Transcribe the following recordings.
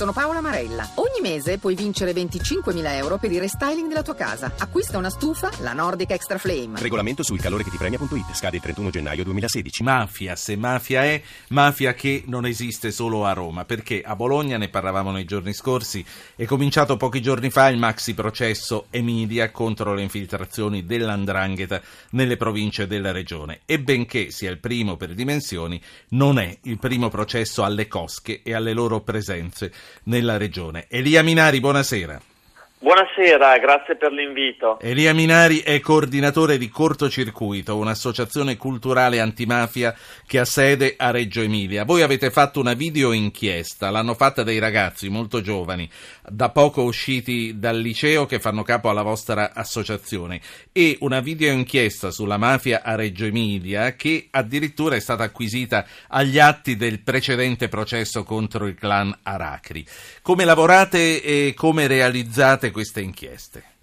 Sono Paola Marella. Ogni mese puoi vincere 25.000 euro per il restyling della tua casa. Acquista una stufa, la Nordic Extra Flame. Regolamento sul calore che ti premia.it. Scade il 31 gennaio 2016. Mafia, se mafia è, mafia che non esiste solo a Roma, perché a Bologna, ne parlavamo nei giorni scorsi, è cominciato pochi giorni fa il maxi processo Emilia contro le infiltrazioni dell'andrangheta nelle province della regione. E benché sia il primo per dimensioni, non è il primo processo alle cosche e alle loro presenze nella regione. Elia Minari, buonasera. Buonasera, grazie per l'invito. Elia Minari è coordinatore di Cortocircuito, un'associazione culturale antimafia che ha sede a Reggio Emilia. Voi avete fatto una video inchiesta, l'hanno fatta dei ragazzi molto giovani, da poco usciti dal liceo che fanno capo alla vostra associazione e una video inchiesta sulla mafia a Reggio Emilia che addirittura è stata acquisita agli atti del precedente processo contro il clan Aracri. Come lavorate e come realizzate queste inchieste?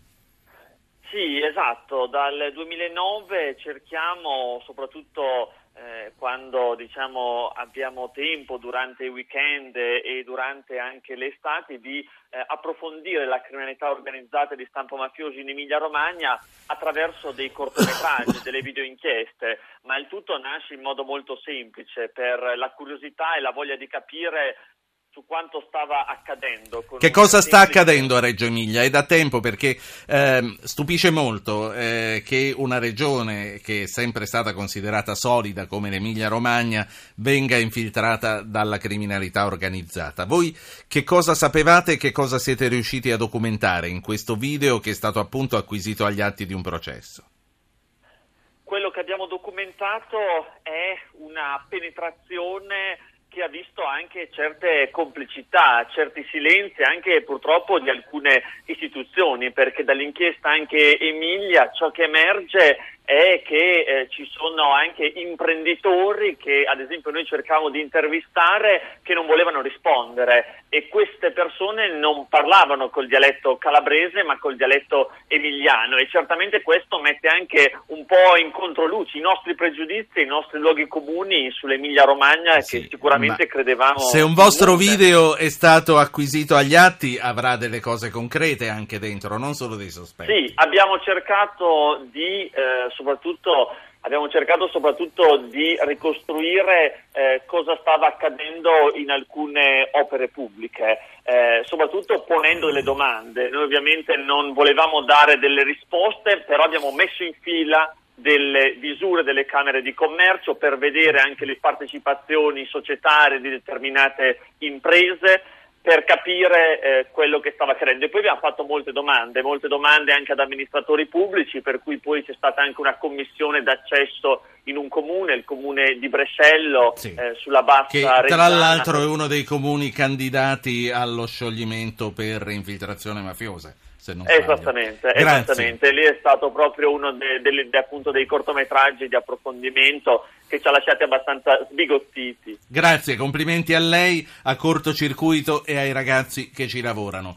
Sì, esatto, dal 2009 cerchiamo soprattutto eh, quando diciamo, abbiamo tempo durante i weekend e durante anche le estati di eh, approfondire la criminalità organizzata di stampo mafioso in Emilia Romagna attraverso dei cortometraggi, delle videoinchieste, ma il tutto nasce in modo molto semplice per la curiosità e la voglia di capire su quanto stava accadendo. Che cosa sta accadendo a Reggio Emilia? È da tempo perché eh, stupisce molto eh, che una regione che è sempre stata considerata solida come l'Emilia Romagna venga infiltrata dalla criminalità organizzata. Voi che cosa sapevate e che cosa siete riusciti a documentare in questo video che è stato appunto acquisito agli atti di un processo? Quello che abbiamo documentato è una penetrazione che ha visto anche certe complicità, certi silenzi anche purtroppo di alcune istituzioni, perché dall'inchiesta anche Emilia ciò che emerge è che eh, ci sono anche imprenditori che ad esempio noi cercavamo di intervistare che non volevano rispondere e queste persone non parlavano col dialetto calabrese ma col dialetto emiliano e certamente questo mette anche un po' in controluce i nostri pregiudizi, i nostri luoghi comuni sull'Emilia Romagna sì, che sicuramente credevamo. Se un vostro video è stato acquisito agli atti avrà delle cose concrete anche dentro, non solo dei sospetti. Sì, abbiamo cercato di eh, soprattutto abbiamo cercato soprattutto di ricostruire eh, cosa stava accadendo in alcune opere pubbliche, eh, soprattutto ponendo delle domande. Noi ovviamente non volevamo dare delle risposte, però abbiamo messo in fila delle misure delle camere di commercio per vedere anche le partecipazioni societarie di determinate imprese per capire eh, quello che stava accadendo. E poi abbiamo fatto molte domande, molte domande anche ad amministratori pubblici, per cui poi c'è stata anche una commissione d'accesso in un comune, il comune di Brescello, sì. eh, sulla bassa Che tra Reggiana. l'altro è uno dei comuni candidati allo scioglimento per infiltrazione mafiosa. Esattamente, esattamente, lì è stato proprio uno de, de, de, appunto, dei cortometraggi di approfondimento che ci ha lasciati abbastanza sbigottiti. Grazie, complimenti a lei, a cortocircuito e ai ragazzi che ci lavorano.